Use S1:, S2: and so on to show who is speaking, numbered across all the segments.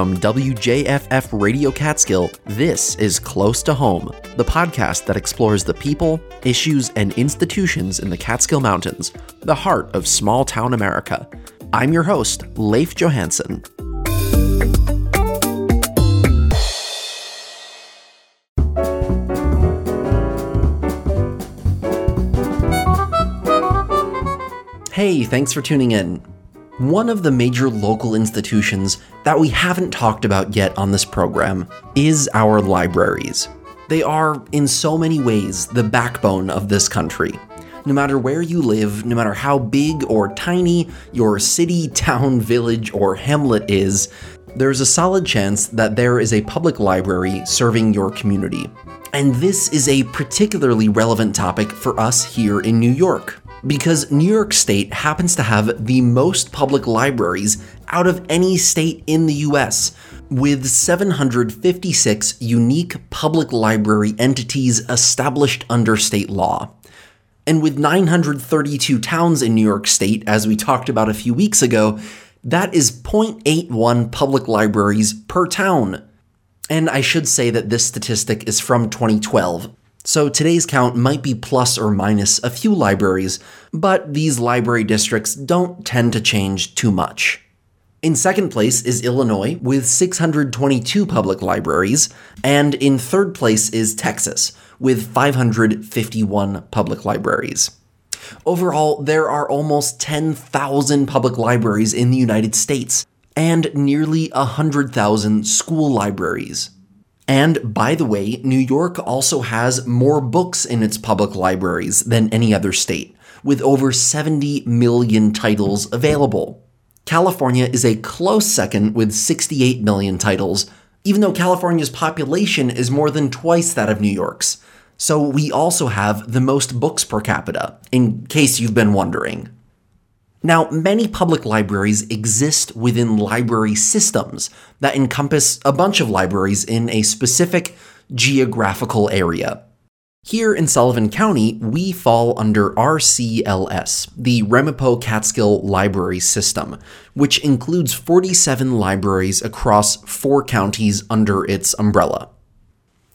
S1: From WJFF Radio Catskill, this is Close to Home, the podcast that explores the people, issues, and institutions in the Catskill Mountains, the heart of small town America. I'm your host, Leif Johansson. Hey, thanks for tuning in. One of the major local institutions that we haven't talked about yet on this program is our libraries. They are, in so many ways, the backbone of this country. No matter where you live, no matter how big or tiny your city, town, village, or hamlet is, there's a solid chance that there is a public library serving your community. And this is a particularly relevant topic for us here in New York because New York State happens to have the most public libraries out of any state in the US, with 756 unique public library entities established under state law. And with 932 towns in New York State, as we talked about a few weeks ago, that is 0.81 public libraries per town. And I should say that this statistic is from 2012, so today's count might be plus or minus a few libraries, but these library districts don't tend to change too much. In second place is Illinois with 622 public libraries, and in third place is Texas with 551 public libraries. Overall, there are almost 10,000 public libraries in the United States, and nearly 100,000 school libraries. And by the way, New York also has more books in its public libraries than any other state, with over 70 million titles available. California is a close second with 68 million titles, even though California's population is more than twice that of New York's. So we also have the most books per capita, in case you've been wondering. Now, many public libraries exist within library systems that encompass a bunch of libraries in a specific geographical area. Here in Sullivan County, we fall under RCLS, the Ramapo Catskill Library System, which includes 47 libraries across four counties under its umbrella.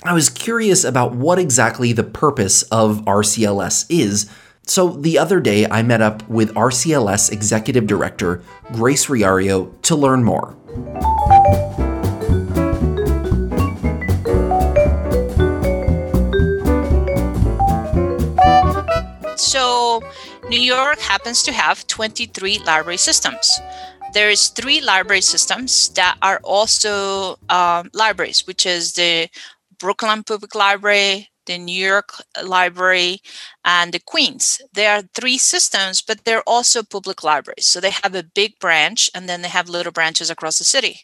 S1: I was curious about what exactly the purpose of RCLS is so the other day, I met up with RCLS Executive Director Grace Riario to learn more.
S2: So, New York happens to have 23 library systems. There's three library systems that are also um, libraries, which is the Brooklyn Public Library, the New York Library, and the Queens. There are three systems, but they're also public libraries. So they have a big branch and then they have little branches across the city.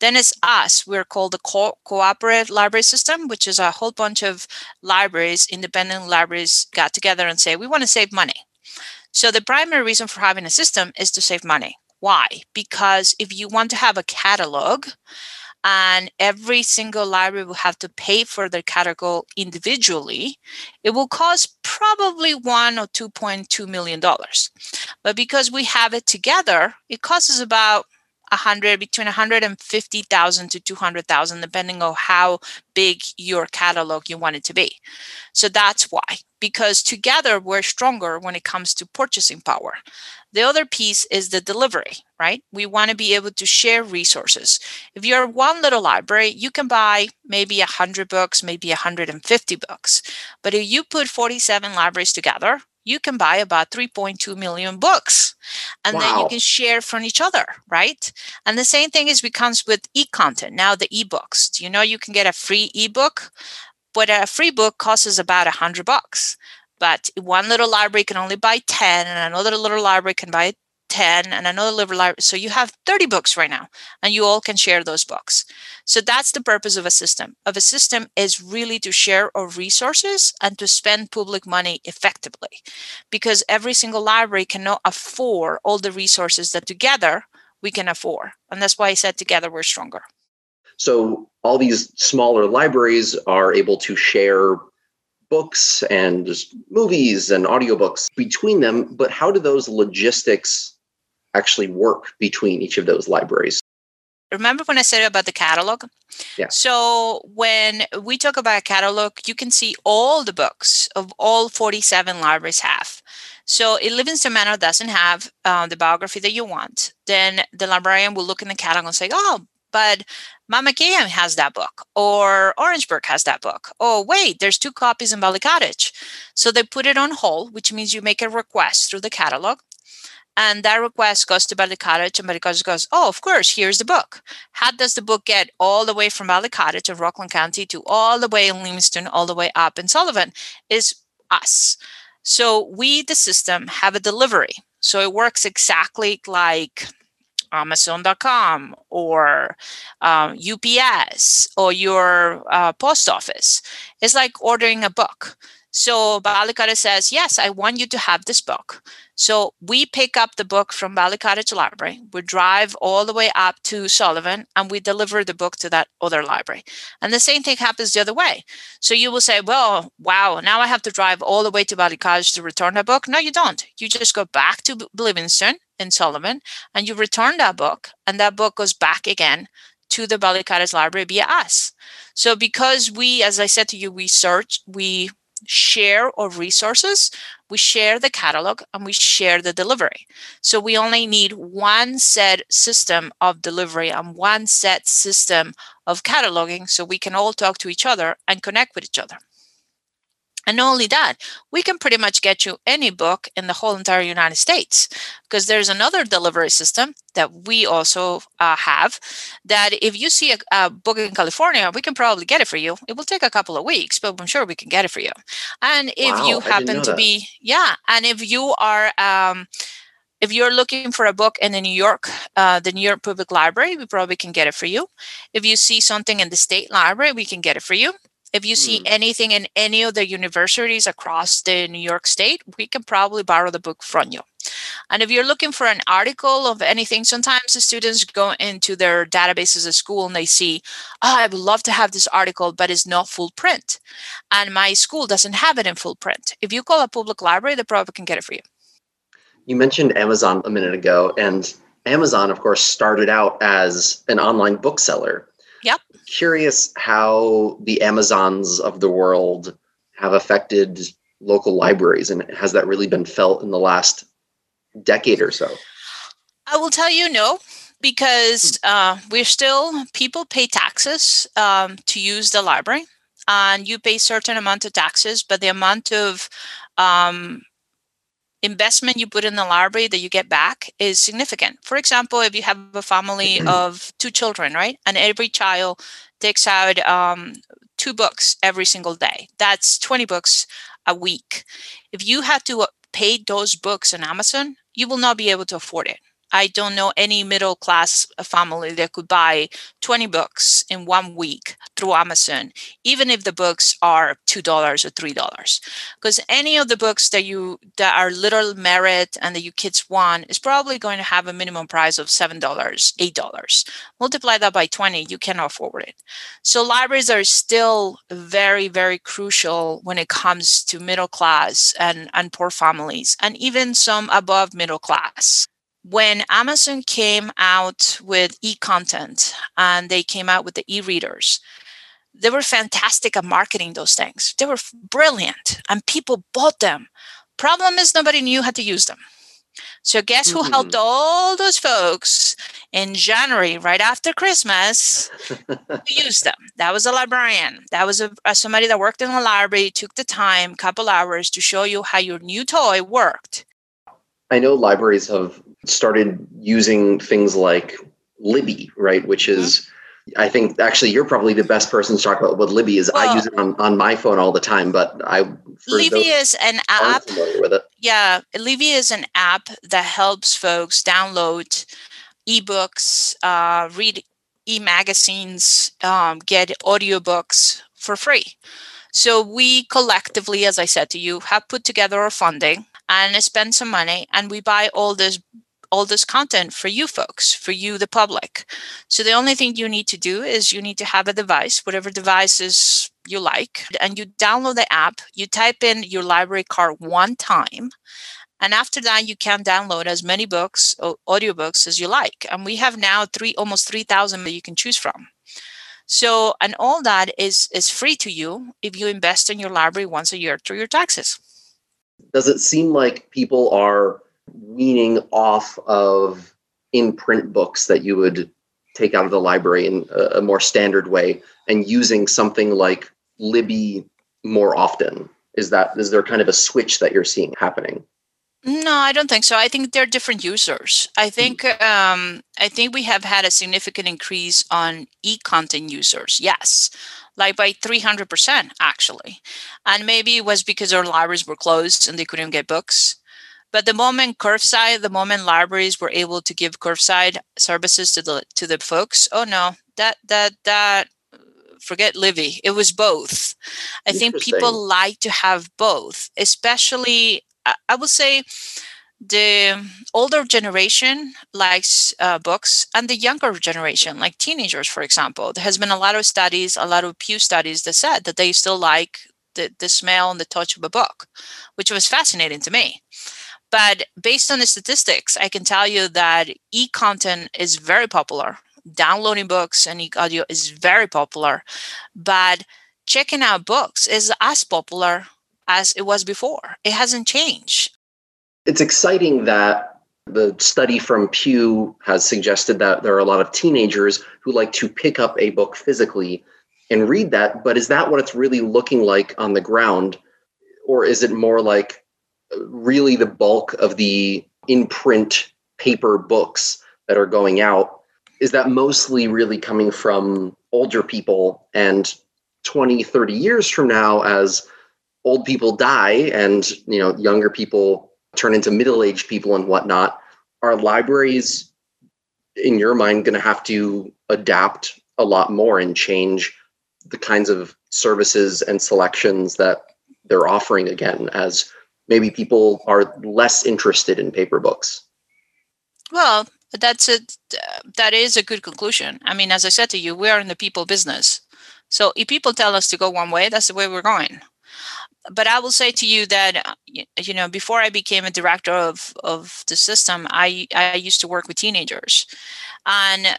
S2: Then it's us. We're called the Co- Cooperative Library System, which is a whole bunch of libraries, independent libraries got together and say, we want to save money. So the primary reason for having a system is to save money. Why? Because if you want to have a catalog, and every single library will have to pay for their catalog individually, it will cost probably one or two point two million dollars. But because we have it together, it costs us about 100 between 150,000 to 200,000 depending on how big your catalog you want it to be. So that's why because together we're stronger when it comes to purchasing power. The other piece is the delivery, right? We want to be able to share resources. If you're one little library, you can buy maybe 100 books, maybe 150 books. But if you put 47 libraries together, you can buy about 3.2 million books and wow. then you can share from each other right and the same thing is becomes with e-content now the ebooks do you know you can get a free ebook but a free book costs about a hundred bucks but one little library can only buy 10 and another little library can buy 10 and another little library so you have 30 books right now and you all can share those books. So that's the purpose of a system. Of a system is really to share our resources and to spend public money effectively because every single library cannot afford all the resources that together we can afford and that's why i said together we're stronger.
S3: So all these smaller libraries are able to share books and movies and audiobooks between them, but how do those logistics actually work between each of those libraries?
S2: remember when I said about the catalog?
S3: Yeah.
S2: So when we talk about a catalog, you can see all the books of all 47 libraries have. So if Livingston Manor doesn't have uh, the biography that you want, then the librarian will look in the catalog and say, oh, but Mamakating has that book, or Orangeburg has that book. Oh, wait, there's two copies in Valley Cottage. So they put it on hold, which means you make a request through the catalog. And that request goes to Valley Cottage, and Valley Cottage goes, Oh, of course, here's the book. How does the book get all the way from Valley Cottage of Rockland County to all the way in Livingston, all the way up in Sullivan? Is us. So we, the system, have a delivery. So it works exactly like Amazon.com or um, UPS or your uh, post office. It's like ordering a book. So Cottage says, Yes, I want you to have this book. So we pick up the book from Cottage Library, we drive all the way up to Sullivan, and we deliver the book to that other library. And the same thing happens the other way. So you will say, Well, wow, now I have to drive all the way to Cottage to return that book. No, you don't. You just go back to Livingston in Sullivan, and you return that book, and that book goes back again to the Cottage Library via us. So because we, as I said to you, we search, we share of resources, we share the catalog and we share the delivery. So we only need one set system of delivery and one set system of cataloging so we can all talk to each other and connect with each other. And not only that, we can pretty much get you any book in the whole entire United States because there's another delivery system that we also uh, have that if you see a, a, book in California, we can probably get it for you. It will take a couple of weeks, but I'm sure we can get it for you. And if
S3: Wow,
S2: you happen to be, yeah, and if you are, um, if you're looking for a book in the New York, uh, the New York Public Library, we probably can get it for you. If you see something in the state library, we can get it for you. If you see
S3: Hmm.
S2: anything in any of the universities across the New York state, we can probably borrow the book from you. And if you're looking for an article of anything, sometimes the students go into their databases at school and they see, oh, I would love to have this article, but it's not full print. And my school doesn't have it in full print. If you call a public library, they probably can get it for you.
S3: You mentioned Amazon a minute ago, and Amazon, of course, started out as an online bookseller. Curious how the Amazons of the world have affected local libraries, and has that really been felt in the last decade or so?
S2: I will tell you no, because uh, we're still people pay taxes um, to use the library, and you pay certain amount of taxes, but the amount of um, investment you put in the library that you get back is significant. For example, if you have a family of two children, right, and every child takes out um, two books every single day, that's twenty books a week. If you had to pay those books on Amazon, you will not be able to afford it. I don't know any middle class uh, family that could buy 20 books in one week through Amazon, even if the books are $2 or $3. Because any of the books that you that are little merit and that you kids want is probably going to have a minimum price of $7, $8. Multiply that by 20, you cannot afford it. So libraries are still very, very crucial when it comes to middle class and, and poor families, and even some above middle class when Amazon came out with e content and they came out with the e readers, they were fantastic at marketing those things. They were brilliant and people bought them. Problem is, nobody knew how to use them. So, guess who helped mm-hmm. all those folks in January, right after Christmas, to use them? That was a librarian. That was a, a- somebody that worked in the library, took the time, couple hours to show you how your new toy worked.
S3: I know libraries have started using things like Libby, right? Which is, I think, actually, you're probably the best person to talk about what Libby is. I use it on, on my phone all the time, but I those
S2: is an app
S3: aren't familiar with it.
S2: Yeah, Libby is an app that helps folks download ebooks, uh, read e-magazines, um, get audiobooks for free. So we collectively, as I said to you, have put together our funding and spend some money, and we buy all this all this content for you folks, for you, the public. So the only thing you need to do is you need to have a device, whatever devices you like, and you download the app. You type in your library card one time, And after that, you can download as many books, or audiobooks as you like. And we have now three, almost 3,000 that you can choose from. So, and all that is is free to you if you invest in your library once a year through your taxes.
S1: Does it seem like people are weaning off of in print books that you would take out of the library in a, a more standard way and using something like Libby more often? Is that is there kind of a switch that you're seeing happening?
S2: No, I don't think so. I think they're different users. I hmm. think um, I think we have had a significant increase on e-content users. Yes, like by three hundred percent actually, and maybe it was because our libraries were closed and they couldn't get books. But the moment curbside, the moment libraries were able to give curbside services to the to the folks, oh no, that that that forget Libby. It was both. I think people like to have both, especially I would say the older generation likes uh, books and the younger generation like teenagers for example there has been a lot of studies a lot of pew studies that said that they still like the, the smell and the touch of a book which was fascinating to me but based on the statistics i can tell you that e-content is very popular downloading books and e-audio is very popular but checking out books is as popular as it was before. It hasn't changed.
S1: It's exciting that the study from Pew has suggested that there are a lot of teenagers who like to pick up a book physically and read that. But is that what it's really looking like on the ground? Or is it more like uh, really the bulk of the in print paper books that are going out? Is that mostly really coming from older people? And 20, 30 years from now, as old people die and you know younger people turn into middle-aged people and whatnot are libraries in your mind going to have to adapt a lot more and change the kinds of services and selections that they're offering again as maybe people are less interested in paper books?
S2: Well that's a that is a good conclusion. I mean as i said to you we are in the people business. So if people tell us to go one way that's the way we're going but I will say to you that uh, you know before I became a director of of the system, I I used to work with teenagers, and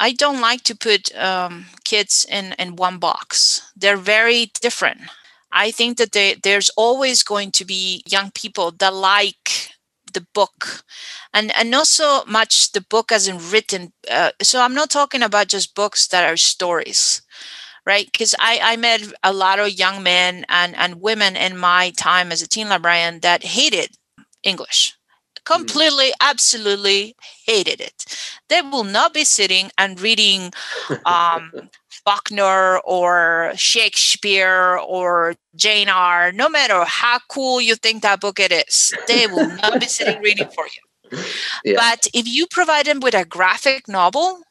S2: I don't like to put um, kids in in one box. They're very different. I think that they, there's always going to be young people that like the book and and not so much the book as in written uh, so i'm not talking about just books that are stories right? Because I, I met a lot of young men and, and women in my time as a teen librarian that hated English mm-hmm. completely absolutely hated it they will not be sitting and reading um, faulkner or shakespeare or jane eyre no matter how cool you think that book it is they will not be sitting reading for you yeah. but if you provide them with a graphic novel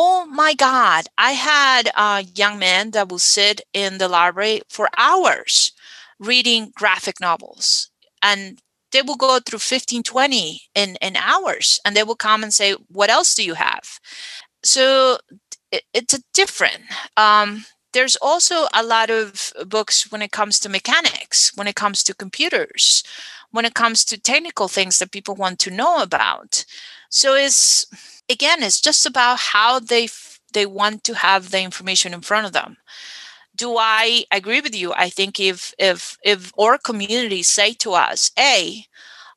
S2: oh my God, I had a young man that will sit in the library for hours reading graphic novels. And they will go through 15, 20 in, in hours and they will come and say, What else do you have? So it, it's a different. Um, there's also a lot of books when it comes to mechanics, when it comes to computers, when it comes to technical things that people want to know about. So it's again, it's just about how they f- they want to have the information in front of them. Do I agree with you? I think if if if our communities say to us, "Hey,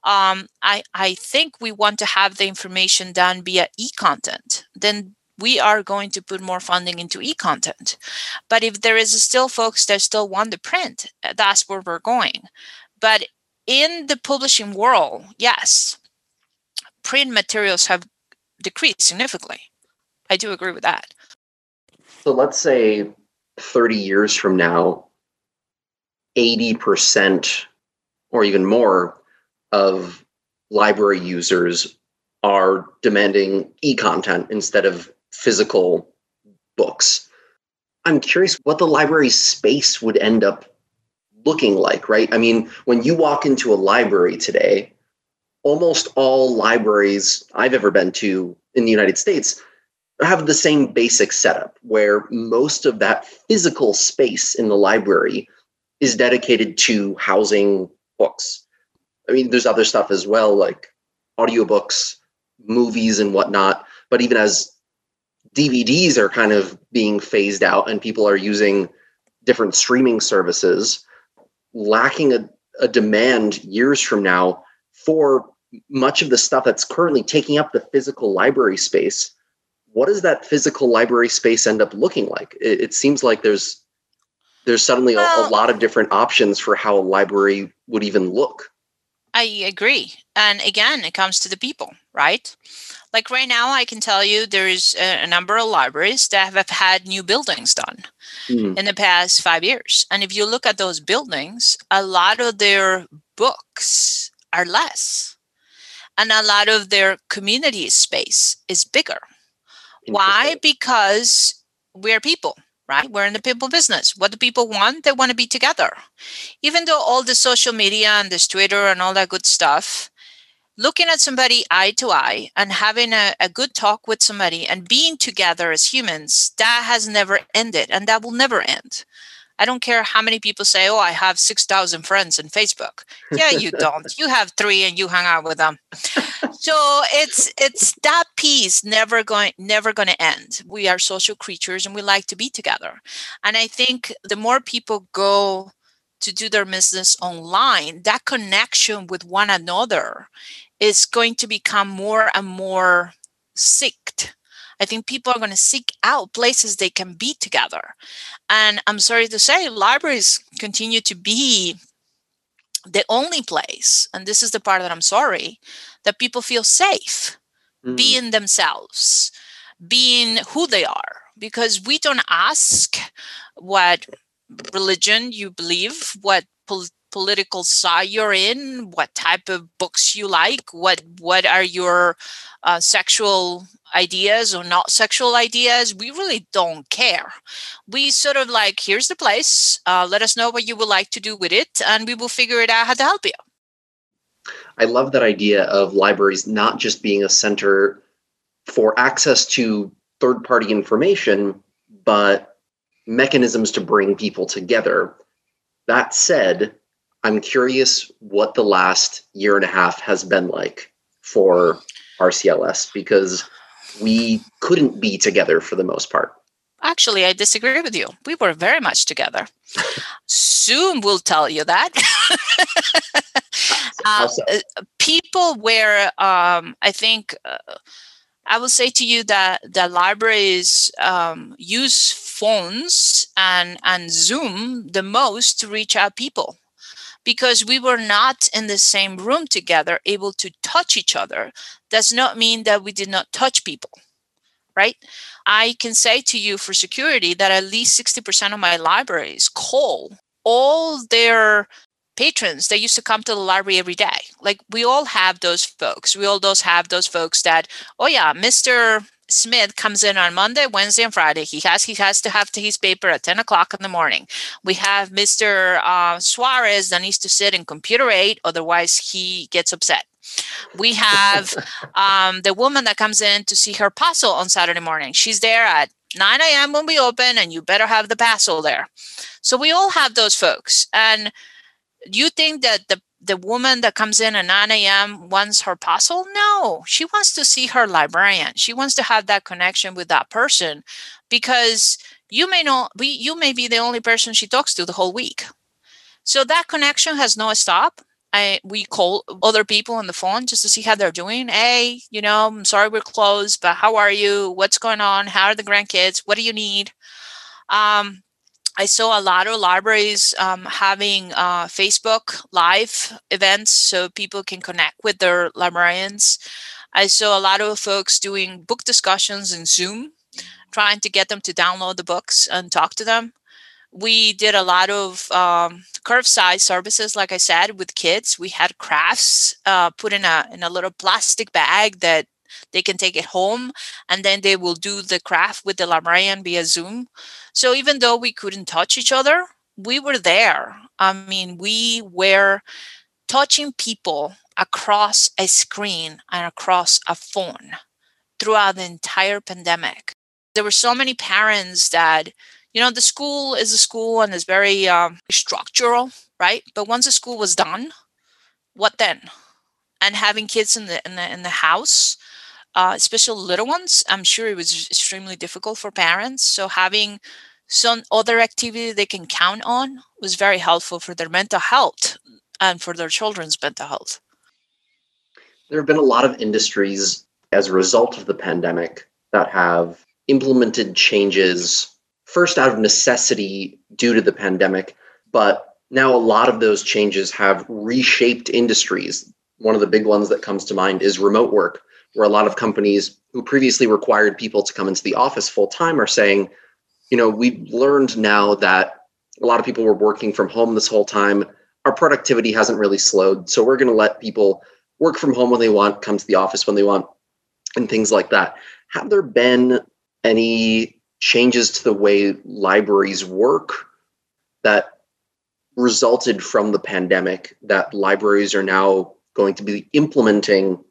S2: um, I I think we want to have the information done via e-content," then we are going to put more funding into e-content. But if there is still folks that still want the print, that's where we're going. But in the publishing world, yes, print materials have decreased significantly. I do agree with that.
S1: So let's say 30 years from now, 80% or even more of library users are demanding e content instead of physical books. I'm curious what the library space would end up looking like, right? I mean, when you walk into a library today, almost all libraries I've ever been to in the United States have the same basic setup where most of that physical space in the library is dedicated to housing books.
S3: I mean, there's other stuff as well, like audiobooks, movies, and whatnot. But even as DVDs are kind of being phased out and people are using different streaming services, lacking a, a demand years from now for much of the stuff that's currently taking up the physical library space what does that physical library space end up looking like? It, it seems like there's there's suddenly well, a, a lot of different options for how a library would even look.
S2: I agree. And again it comes to the people right? Like right now i can tell you there's a, a number of libraries that have had new buildings done mm. in the past five years. And if you look at those buildings a lot of their books are less and a lot of their community space is bigger why? Because we're people, right? We're in the people business. What do people want? They want to be together. Even though all the social media and this Twitter and all that good stuff, looking at somebody eye to eye and having a, a good talk with somebody and being together as humans, that has never ended and that will never end. I don't care how many people say, "Oh, I have 6,000 friends in Facebook." Yeah, you don't. you have 3 and you hang out with them. so, it's it's that piece never going never going to end. We are social creatures and we like to be together. And I think the more people go to do their business online, that connection with one another is going to become more and more sick I think people are going to seek out places they can be together. And I'm sorry to say, libraries continue to be the only place, and this is the part that I'm sorry, that people feel safe mm. being themselves, being who they are, because we don't ask what religion you believe, what pol- political side you're in, what type of books you like, what what are your uh, sexual ideas or not sexual ideas. We really don't care. We sort of like, here's the place. Uh, let us know what you would like to do with it, and we will figure it out how to help you.
S3: I love that idea of libraries not just being a center for access to third party information, but mechanisms to bring people together. That said, I'm curious what the last year and a half has been like for RCLS because we couldn't be together for the most part.
S2: Actually, I disagree with you. We were very much together. Zoom will tell you that. um, uh, people were, um, I think, uh, I will say to you that the libraries um, use phones and, and Zoom the most to reach out people because we were not in the same room together, able to touch each other, does not mean that we did not touch people, right? I can say to you for security that at least 60% of my libraries call all their patrons that used to come to the library every day. Like we all have those folks. We all those have those folks that, oh yeah, Mr. Smith comes in on Monday, Wednesday, and Friday. He has he has to have his paper at 10 o'clock in the morning. We have Mr. Uh, Suarez that needs to sit in computer eight, otherwise he gets upset. We have um, the woman that comes in to see her parcel on Saturday morning. She's there at 9 a.m. when we open, and you better have the parcel there. So we all have those folks. And you think that the the woman that comes in at 9 a.m. wants her parcel? No, she wants to see her librarian. She wants to have that connection with that person because you may not be you may be the only person she talks to the whole week. So that connection has no stop. I we call other people on the phone just to see how they're doing. Hey, you know, I'm sorry we're closed, but how are you? What's going on? How are the grandkids? What do you need? Um, I saw a lot of libraries um, having uh, Facebook live events so people can connect with their librarians. I saw a lot of folks doing book discussions in Zoom, trying to get them to download the books and talk to them. We did a lot of um, curbside services, like I said, with kids. We had crafts uh, put in a in a little plastic bag that they can take it home, and then they will do the craft with the librarian via Zoom. So even though we couldn't touch each other, we were there. I mean, we were touching people across a screen and across a phone throughout the entire pandemic. There were so many parents that, you know, the school is a school and is very um, structural, right? But once the school was done, what then? And having kids in the in the in the house, uh, especially little ones, I'm sure it was extremely difficult for parents. So having some other activity they can count on was very helpful for their mental health and for their children's mental health.
S3: There have been a lot of industries as a result of the pandemic that have implemented changes first out of necessity due to the pandemic, but now a lot of those changes have reshaped industries. One of the big ones that comes to mind is remote work, where a lot of companies who previously required people to come into the office full time are saying, you know, we've learned now that a lot of people were working from home this whole time. Our productivity hasn't really slowed. So we're going to let people work from home when they want, come to the office when they want, and things like that. Have there been any changes to the way libraries work that resulted from the pandemic that libraries are now going to be implementing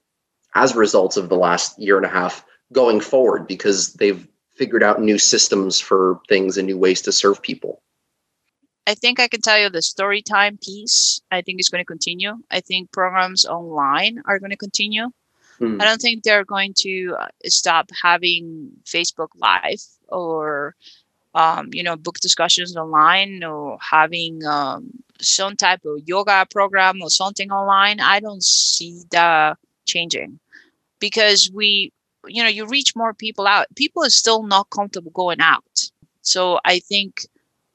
S3: as results of the last year and a half going forward because they've figured out new systems for things and new ways to serve people?
S2: I think I can tell you the story time piece. I think is going to continue. I think programs online are going to continue. Hmm. I don't think they're going to uh, stop having Facebook Live or um, you know book discussions online or having um, some type of yoga program or something online. I don't see that changing because we you know you reach more people out. People are still not comfortable going out, so I think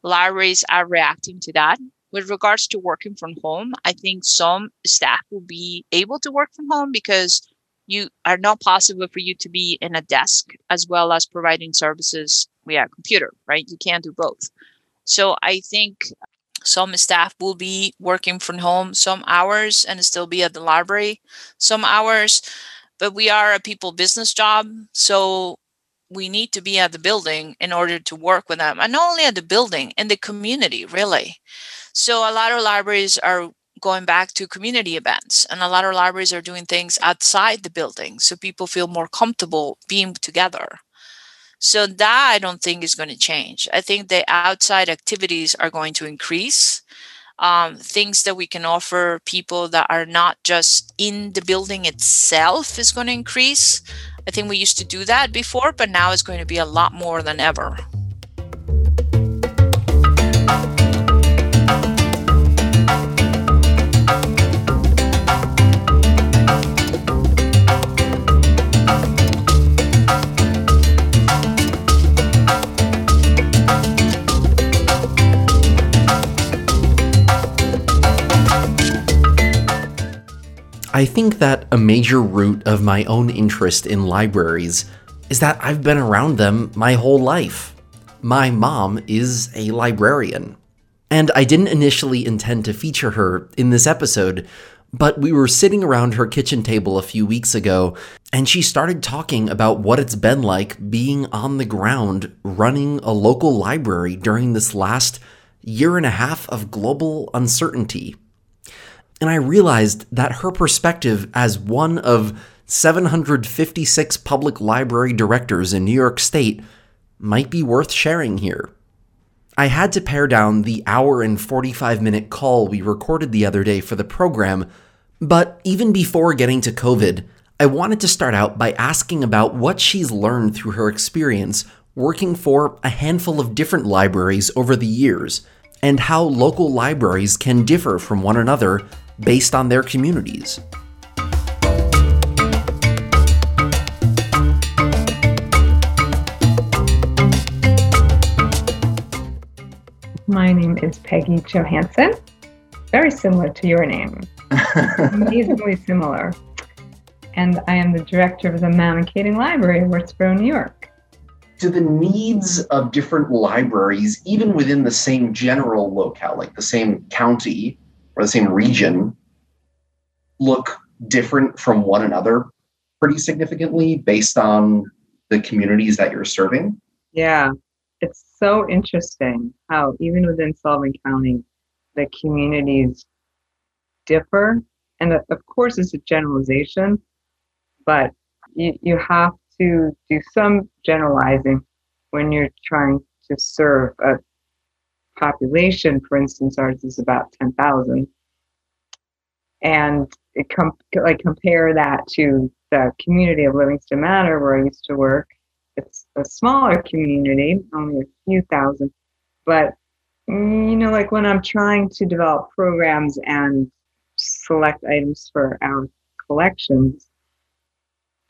S2: libraries are reacting to that. With regards to working from home, I think some staff will be able to work from home because you are not possible for you to be in a desk as well as providing services via computer, right? You can't do both. So I think some staff will be working from home some hours and still be at the library some hours. But we are a people business job. So we need to be at the building in order to work with them. And not only at the building, in the community, really. So a lot of libraries are going back to community events and a lot of libraries are doing things outside the building so people feel more comfortable being together so that i don't think is going to change. I think the outside activities are going to increase. Um, things that we can offer people that are not just in the building itself is going to increase. I think we used to do that before but now it's going to be a lot more than ever
S1: I think that a major root of my own interest in libraries is that I've been around them my whole life. My mom is a librarian. And I didn't initially intend to feature her in this episode, but we were sitting around her kitchen table a few weeks ago, and she started talking about what it's been like being on the ground running a local library during this last year and a half of global uncertainty and I realized that her perspective as one of 756 public library directors in New York State might be worth sharing here. I had to pare down the hour and 45 minute call we recorded the other day for the program, but even before getting to COVID, I wanted to start out by asking about what she's learned through her experience working for a handful of different libraries over the years, and how local libraries can differ from one another based on their communities.
S4: My name is Peggy Johansson. Very similar to your name. Amazingly similar. And I am the director of the Mamakating Library in Wurtsboro, New York.
S3: Do the needs of different libraries, even within the same general locale, like the same county, or the same region look different from one another pretty significantly based on the communities that you're serving?
S4: Yeah, it's so interesting how even within Sullivan County, the communities differ. And uh, of course, it's a generalization, but you, you have to do some generalizing when you're trying to serve a population. For instance, ours is about 10,000 and it com- like compare that to the community of Livingston Manor where I used to work. It's a smaller community, only a few thousand, but mm, you know, like when I'm trying to develop programs and select items for our collections,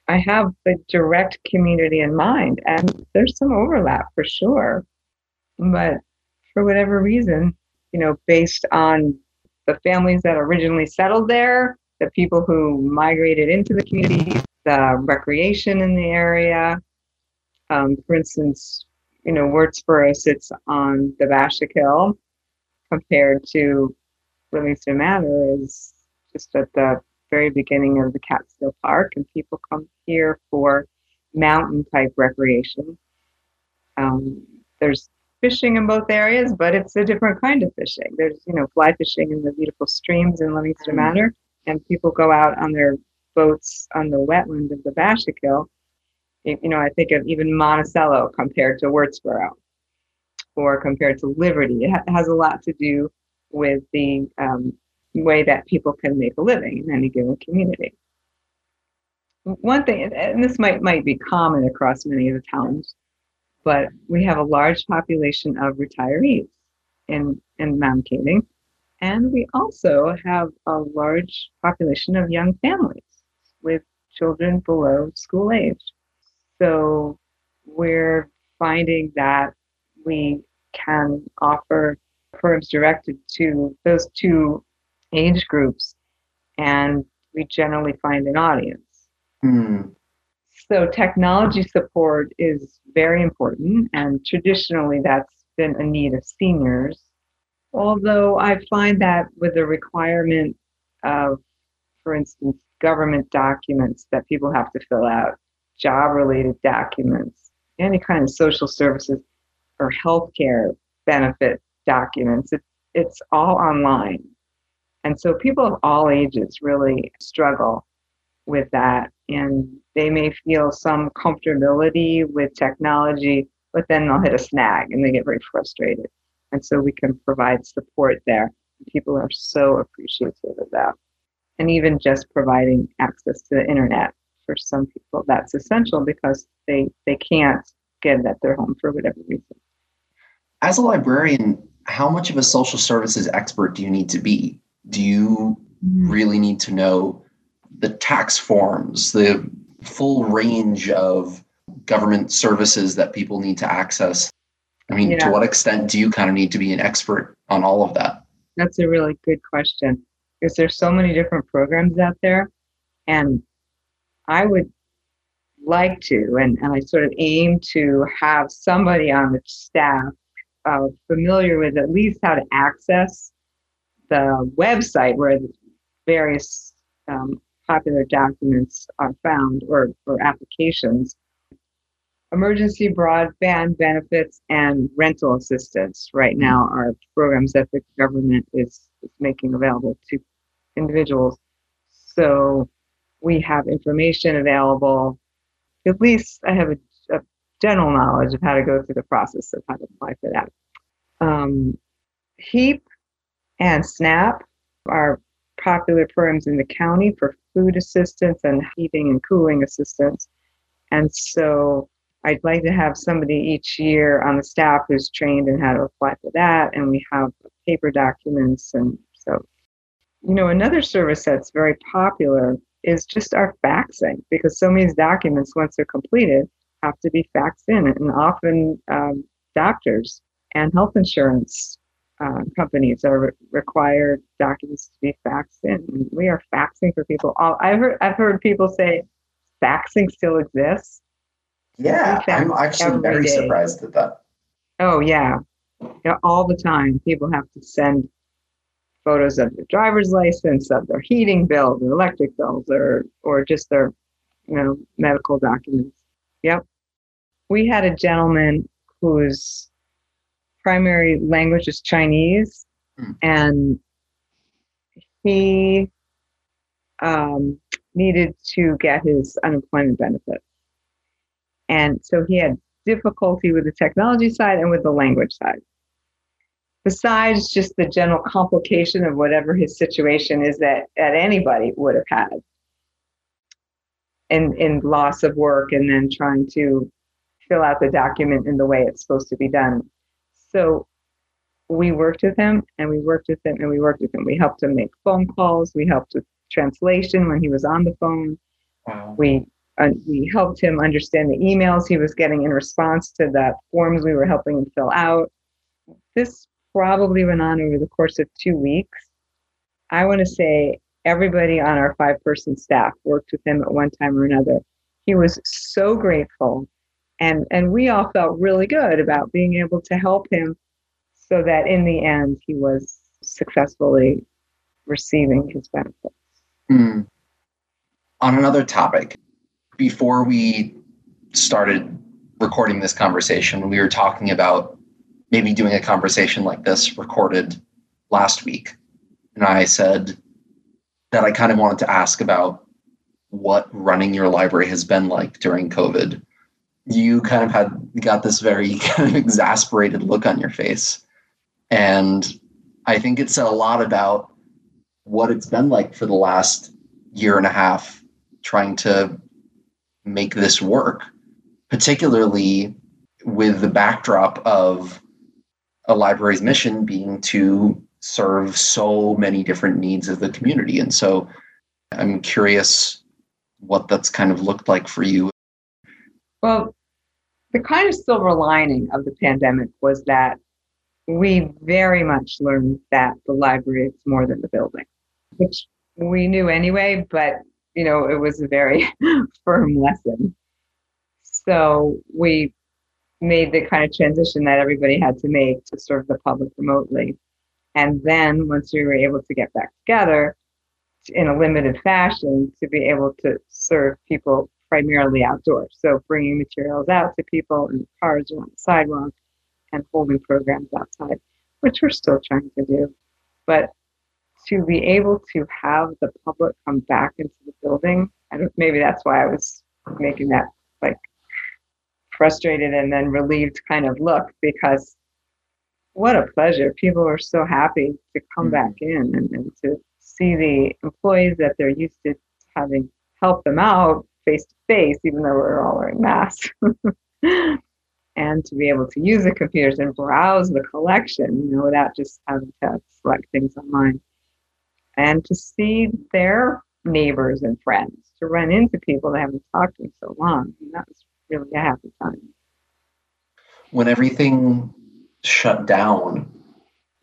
S4: I have the direct community in mind, and there's some overlap for sure. But for whatever reason, you know, based on the families that originally settled there, the people who migrated into the community, the recreation in the area. Um, for instance, you know, Wurtsboro sits on the Bashakill compared to Livingston Manor is just at the very beginning of the Catskill Park, and people come here for mountain type recreation. Um, there's fishing in both areas, but it's a different kind of fishing. There's, you know, fly fishing in the beautiful streams in Livingston mm. Manor, and people go out on their boats on the wetland of the Bashakill. You know, I think of even Monticello compared to Wurtsboro or compared to Liberty. It ha- has a lot to do with the um, way that people can make a living in any given community. One thing, and this might might be common across many of the towns, but we have a large population of retirees in in Mamakating, and we also have a large population of young families with children below school age. So we're finding that we can offer programs directed to those two age groups, and we generally find an audience. Mm. So, technology support is very important, and traditionally that's been a need of seniors. Although I find that with the requirement of, for instance, government documents that people have to fill out, job related documents, any kind of social services or healthcare benefit documents, it, it's all online. And so people of all ages really struggle with that. And they may feel some comfortability with technology, but then they'll hit a snag and they get very frustrated. And so we can provide support there. People are so appreciative of that. And even just providing access to the internet for some people, that's essential because they, they can't get it at their home for whatever reason.
S1: As a librarian, how much of a social services expert do you need to be? do you mm-hmm. really need to know the tax forms, the full range of government services that people need to access? I mean, yeah. to what extent do you kind of need to be an expert on all of that?
S4: That's a really good question because there's so many different programs out there. And I would like to, and, and I sort of aim to have somebody on the staff uh, familiar with at least how to access the website where the various um, popular documents are found or, or applications. Emergency broadband benefits and rental assistance right now are programs that the government is, making available to individuals. So we have information available. At least I have a, a general knowledge of how to go through the process of how to apply for that. Um, HEAP and SNAP are popular programs in the county for food assistance and heating and cooling assistance. And so I'd like to have somebody each year on the staff who's trained in how to apply for that. And we have paper documents. And so, you know, another service that's very popular is just our faxing because so many documents, once they're completed, have to be faxed in. And often um, doctors and health insurance uh, companies are re- required documents to be faxed in. We are faxing for people. All I've heard, I've heard people say faxing still exists.
S1: Yeah, I'm actually very day. surprised at that.
S4: Oh yeah. yeah, all the time. People have to send photos of their driver's license, of their heating bill, their electric bills, or or just their you know medical documents. Yep. We had a gentleman whose primary language is Chinese, mm. and he um, needed to get his unemployment benefit. And so he had difficulty with the technology side and with the language side. besides just the general complication of whatever his situation is that, that anybody would have had in, in loss of work and then trying to fill out the document in the way it's supposed to be done. So we worked with him and we worked with him and we worked with him. We helped him make phone calls. We helped with translation when he was on the phone. Wow. We uh, we helped him understand the emails he was getting in response to the forms we were helping him fill out. This probably went on over the course of two weeks. I want to say everybody on our five person staff worked with him at one time or another. He was so grateful. And, and we all felt really good about being able to help him so that in the end he was successfully receiving his benefits. Mm.
S1: On another topic, before we started recording this conversation, we were talking about maybe doing a conversation like this recorded last week. And I said that I kind of wanted to ask about what running your library has been like during COVID. You kind of had got this very kind of exasperated look on your face. And I think it said a lot about what it's been like for the last year and a half trying to make this work, particularly with the backdrop of a library's mission being to serve so many different needs of the community. And so I'm curious what that's kind of looked like for you.
S4: Well, the kind of silver lining of the pandemic was that we very much learned that the library is more than the building, which we knew anyway, but you know, it was a very firm lesson. So we made the kind of transition that everybody had to make to serve the public remotely. And then once we were able to get back together in a limited fashion to be able to serve people primarily outdoors. So bringing materials out to people in cars on the sidewalk and holding programs outside, which we're still trying to do. But to be able to have the public come back into the building, and maybe that's why I was making that like frustrated and then relieved kind of look because what a pleasure. People are so happy to come mm-hmm. back in and, and to see the employees that they're used to having help them out face to face, even though we're all wearing masks. and to be able to use the computers and browse the collection, you know, without just having to select things online. And to see their neighbors and friends, to run into people they haven't talked to in so long. Mean, that was really a happy time.
S1: When everything shut down,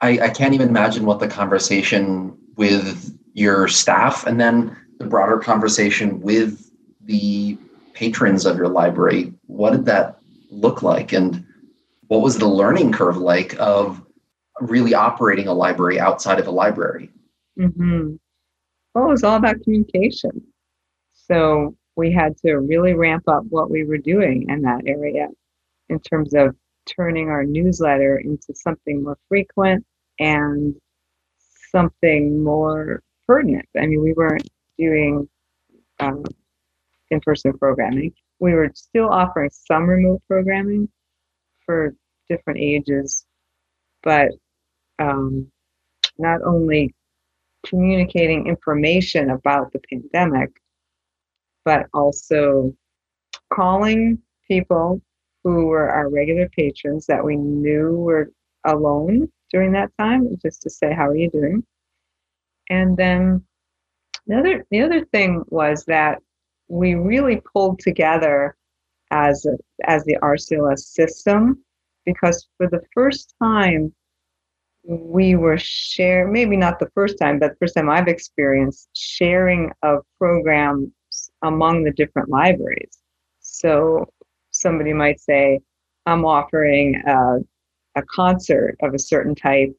S1: I, I can't even imagine what the conversation with your staff and then the broader conversation with the patrons of your library. What did that look like? And what was the learning curve like of really operating a library outside of a library?
S4: Mm-hmm. Well, it was all about communication. So we had to really ramp up what we were doing in that area in terms of turning our newsletter into something more frequent and something more pertinent. I mean, we weren't doing um, in person programming. We were still offering some remote programming for different ages, but um, not only communicating information about the pandemic, but also calling people who were our regular patrons that we knew were alone during that time, just to say, How are you doing? And then the other, the other thing was that we really pulled together as, a, as the RCLS system because for the first time, we were share maybe not the first time but the first time i've experienced sharing of programs among the different libraries. So somebody might say i'm offering a, a concert of a certain type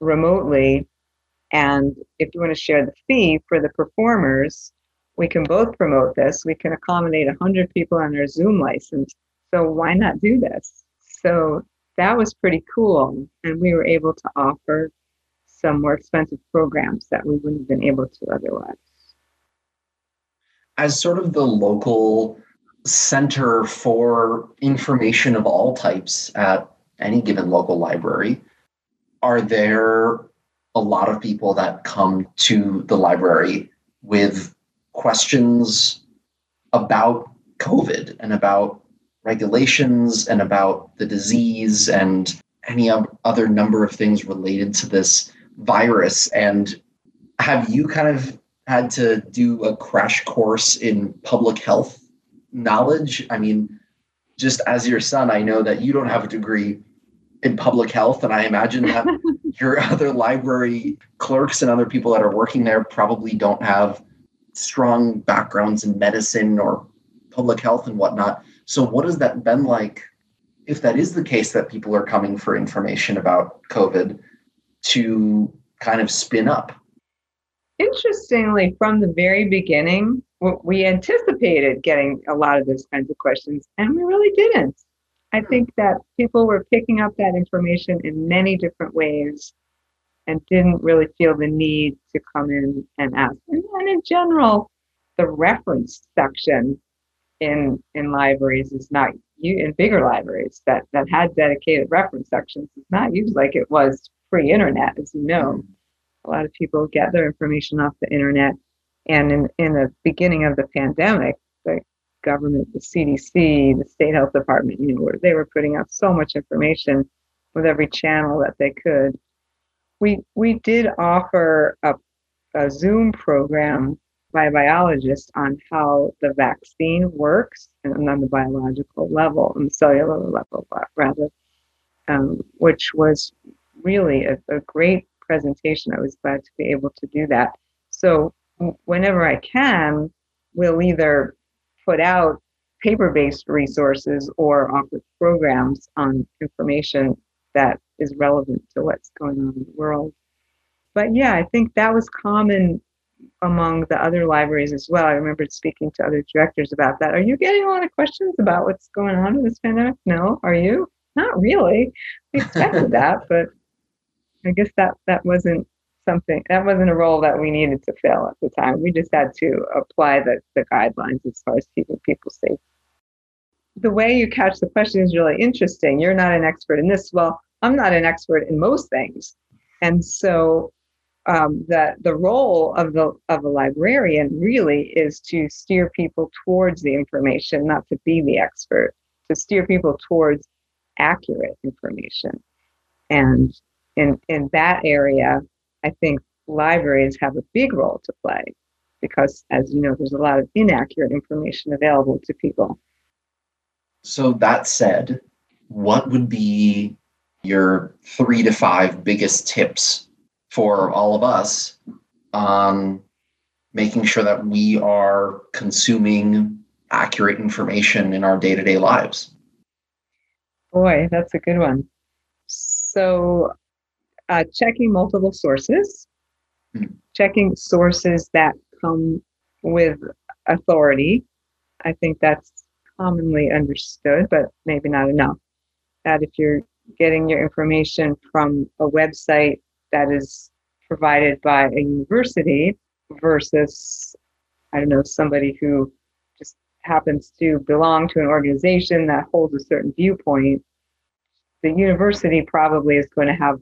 S4: remotely and if you want to share the fee for the performers we can both promote this we can accommodate 100 people on our zoom license so why not do this so that was pretty cool. And we were able to offer some more expensive programs that we wouldn't have been able to otherwise.
S1: As sort of the local center for information of all types at any given local library, are there a lot of people that come to the library with questions about COVID and about regulations and about the disease and any other number of things related to this virus. And have you kind of had to do a crash course in public health knowledge? I mean, just as your son, I know that you don't have a degree in public health, and I imagine that your other library clerks and other people that are working there probably don't have strong backgrounds in medicine or public health and whatnot. So, what has that been like if that is the case that people are coming for information about COVID to kind of spin up?
S4: Interestingly, from the very beginning, we anticipated getting a lot of those kinds of questions, and we really didn't. I think that people were picking up that information in many different ways and didn't really feel the need to come in and ask. And, and in general, the reference section in in libraries is not in bigger libraries that that had dedicated reference sections is not used like it was pre-internet, as you know. A lot of people get their information off the internet. And in, in the beginning of the pandemic, the government, the CDC, the state health department, you know, they were putting out so much information with every channel that they could. We we did offer a, a Zoom program by a biologist on how the vaccine works and on the biological level, and the cellular level, rather, um, which was really a, a great presentation. I was glad to be able to do that. So whenever I can, we'll either put out paper-based resources or offer programs on information that is relevant to what's going on in the world. But yeah, I think that was common among the other libraries as well. I remember speaking to other directors about that. Are you getting a lot of questions about what's going on in this pandemic? No. Are you? Not really. We expected that, but I guess that that wasn't something that wasn't a role that we needed to fill at the time. We just had to apply the, the guidelines as far as keeping people safe. The way you catch the question is really interesting. You're not an expert in this. Well, I'm not an expert in most things. And so um, that the role of the of a librarian really is to steer people towards the information, not to be the expert, to steer people towards accurate information. And in in that area, I think libraries have a big role to play because, as you know, there's a lot of inaccurate information available to people.
S1: So that said, what would be your three to five biggest tips for all of us on making sure that we are consuming accurate information in our day-to-day lives?
S4: Boy that's a good one. So uh, checking multiple sources. Hmm. checking sources that come with authority. I think that's commonly understood but maybe not enough that if you're getting your information from a website that is provided by a university versus, I don't know, somebody who just happens to belong to an organization that holds a certain viewpoint, the university probably is going to have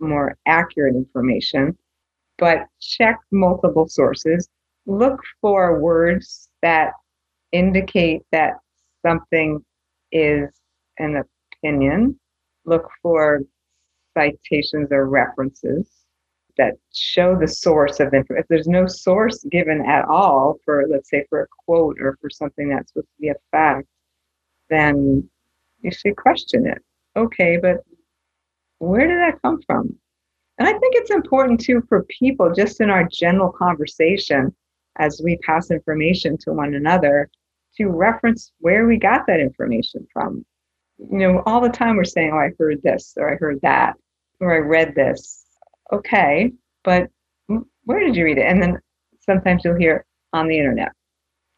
S4: more accurate information. But check multiple sources. Look for words that indicate that something is an opinion. Look for citations or references that show the source of information. If there's no source given at all for, let's say, for a quote or for something that's supposed to be a fact, then you should question it. Okay, but where did that come from? And I think it's important too for people, just in our general conversation as we pass information to one another, to reference where we got that information from. You know, all the time we're saying, oh, I heard this or I heard that or I read this. Okay, but where did you read it? And then sometimes you'll hear on the internet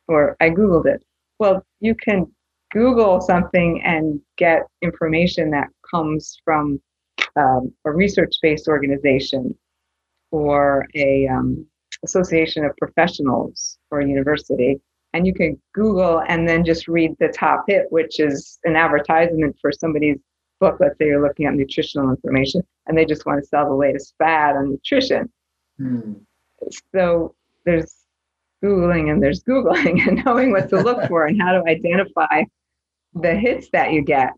S4: or I Googled it. Well, you can Google something and get information that comes from um, a research based organization or a um, association of professionals or a university. And you can Google and then just read the top hit, which is an advertisement for somebody's book. Let's say you're looking at nutritional information and they just want to sell the latest fad on nutrition.
S1: Hmm.
S4: So there's Googling and there's Googling and knowing what to look for and how to identify the hits that you get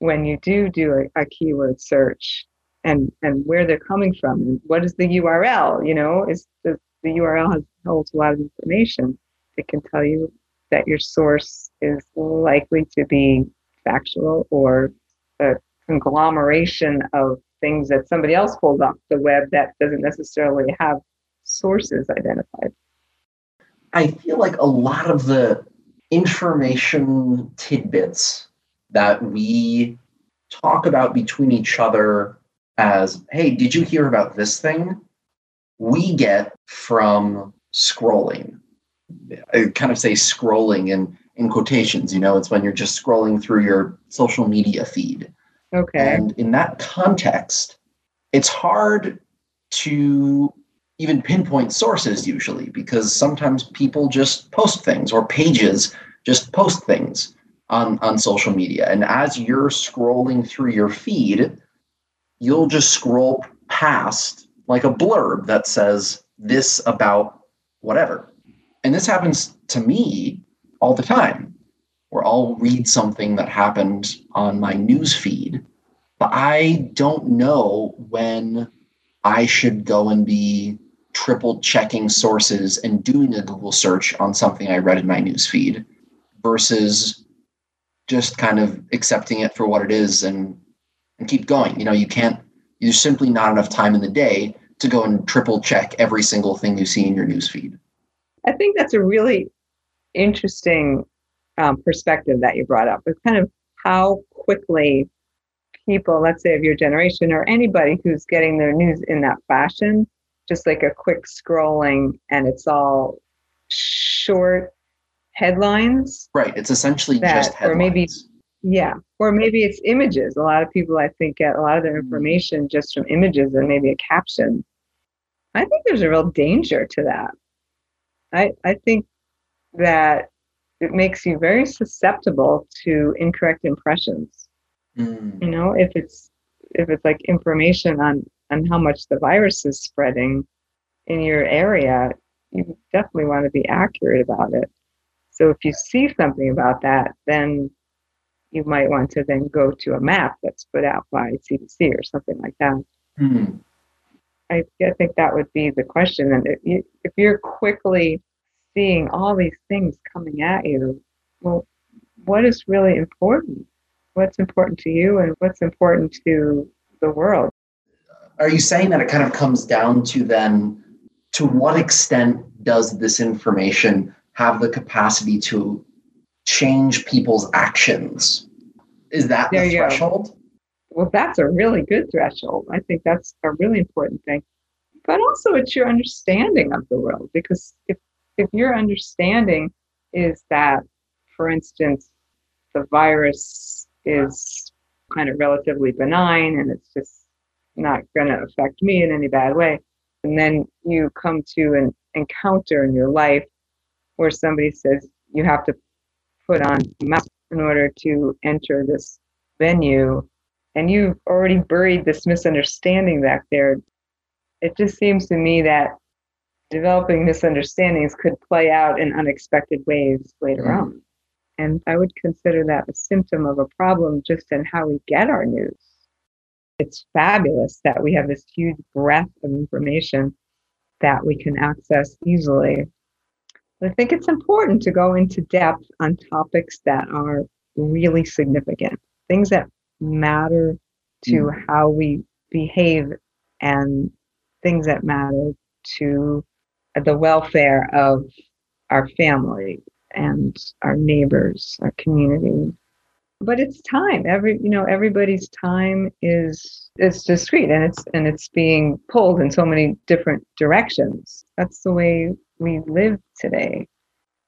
S4: when you do do a, a keyword search and and where they're coming from and what is the URL you know is the, the URL has holds a lot of information it can tell you that your source is likely to be factual or a conglomeration of things that somebody else pulled off the web that doesn't necessarily have sources identified
S1: I feel like a lot of the information tidbits that we talk about between each other as, hey, did you hear about this thing? We get from scrolling. I kind of say scrolling in, in quotations, you know, it's when you're just scrolling through your social media feed.
S4: okay
S1: And in that context, it's hard to even pinpoint sources usually because sometimes people just post things or pages just post things on, on social media. And as you're scrolling through your feed, you'll just scroll past like a blurb that says this about whatever. And this happens to me all the time, where I'll read something that happened on my news feed, but I don't know when I should go and be triple checking sources and doing a Google search on something I read in my news feed versus just kind of accepting it for what it is and and keep going. You know, you can't there's simply not enough time in the day to go and triple check every single thing you see in your news feed.
S4: I think that's a really interesting um, perspective that you brought up. It's kind of how quickly people, let's say of your generation or anybody who's getting their news in that fashion, just like a quick scrolling and it's all short headlines.
S1: Right. It's essentially
S4: That,
S1: just headlines.
S4: or maybe- Yeah. Or maybe it's images. A lot of people, I think, get a lot of their
S1: Mm.
S4: information just from images and maybe a caption. I think there's a real danger to that. I, I think that it makes you very susceptible to incorrect impressions.
S1: Mm.
S4: You know, if it's if it's like information on on how much the virus is spreading in your area, you definitely want to be accurate about it. So if you see something about that, then you might want to then go to a map that's put out by CDC or something like that.
S1: Mm.
S4: I, I think that would be the question. And if, you, if you're quickly seeing all these things coming at you, well, what is really important? What's important to you and what's important to the world?
S1: Are you saying that it kind of comes down to then to what extent does this information have the capacity to change people's actions? Is that
S4: There
S1: the
S4: threshold? go. Well, that's a really good threshold. I think that's a really important thing. But also, it's your understanding of the world. Because if, if your understanding is that, for instance, the virus is kind of relatively benign and it's just not going to affect me in any bad way, and then you come to an encounter in your life where somebody says you have to put on a mask in order to enter this venue and you've already buried this misunderstanding back there. It just seems to me that developing misunderstandings could play out in unexpected ways later
S1: Mm.
S4: on. And I would consider that a symptom of a problem just in how we get our news. It's fabulous that we have this huge breadth of information that we can access easily. But I think it's important to go into depth on topics that are really significant, things that matter to mm. how we behave and things that matter to the welfare of our family and our neighbors, our community. But it's time. Every you know, everybody's time is is discrete and it's and it's being pulled in so many different directions. That's the way we live today.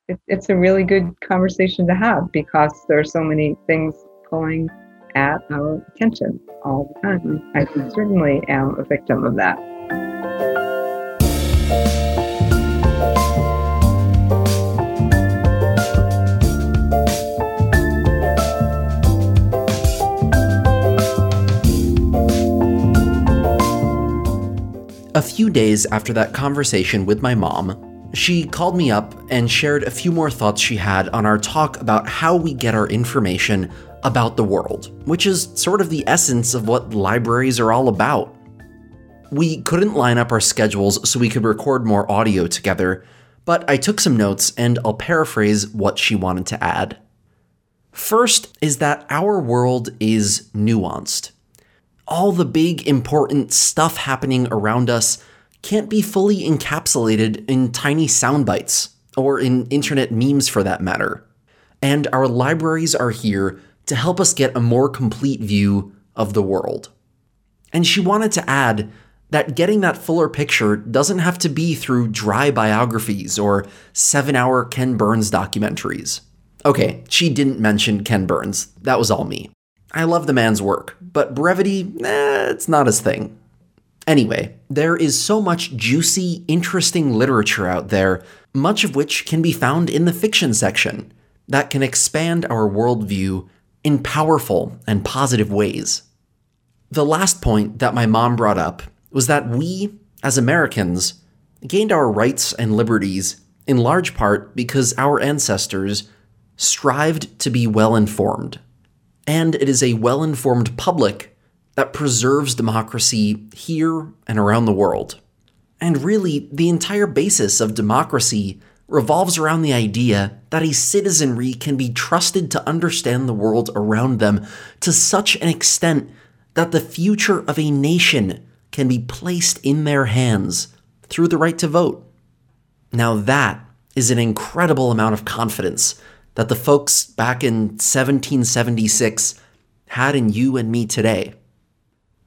S4: It, it's a really good conversation to have because there are so many things pulling at our attention all the time. I certainly am a victim of that.
S1: A few days after that conversation with my mom, she called me up and shared a few more thoughts she had on our talk about how we get our information about the world, which is sort of the essence of what libraries are all about. We couldn't line up our schedules so we could record more audio together, but I took some notes and I'll paraphrase what she wanted to add. First is that our world is nuanced. All the big, important stuff happening around us can't be fully encapsulated in tiny sound bites, or in internet memes for that matter. And our libraries are here to help us get a more complete view of the world. And she wanted to add that getting that fuller picture doesn't have to be through dry biographies or seven hour Ken Burns documentaries. Okay, she didn't mention Ken Burns. That was all me. I love the man's work, but brevity, eh, it's not his thing. Anyway, there is so much juicy, interesting literature out there, much of which can be found in the fiction section, that can expand our worldview in powerful and positive ways. The last point that my mom brought up was that we, as Americans, gained our rights and liberties in large part because our ancestors strived to be well informed. And it is a well informed public that preserves democracy here and around the world. And really, the entire basis of democracy revolves around the idea that a citizenry can be trusted to understand the world around them to such an extent that the future of a nation can be placed in their hands through the right to vote. Now, that is an incredible amount of confidence that the folks back in 1776 had in you and me today.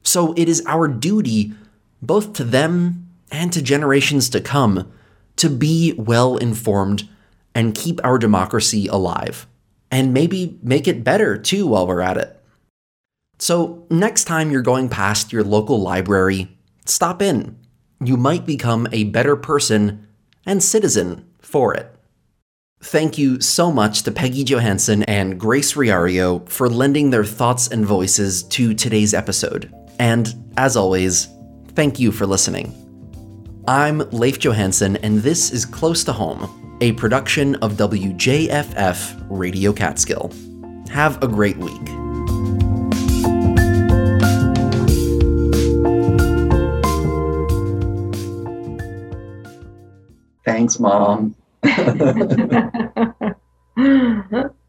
S1: So it is our duty, both to them and to generations to come, to be well informed and keep our democracy alive. And maybe make it better too while we're at it. So, next time you're going past your local library, stop in. You might become a better person and citizen for it. Thank you so much to Peggy Johansson and Grace Riario for lending their thoughts and voices to today's episode. And as always, thank you for listening. I'm Leif Johansson, and this is Close to Home, a production of WJFF Radio Catskill. Have a great week.
S3: Thanks, Mom.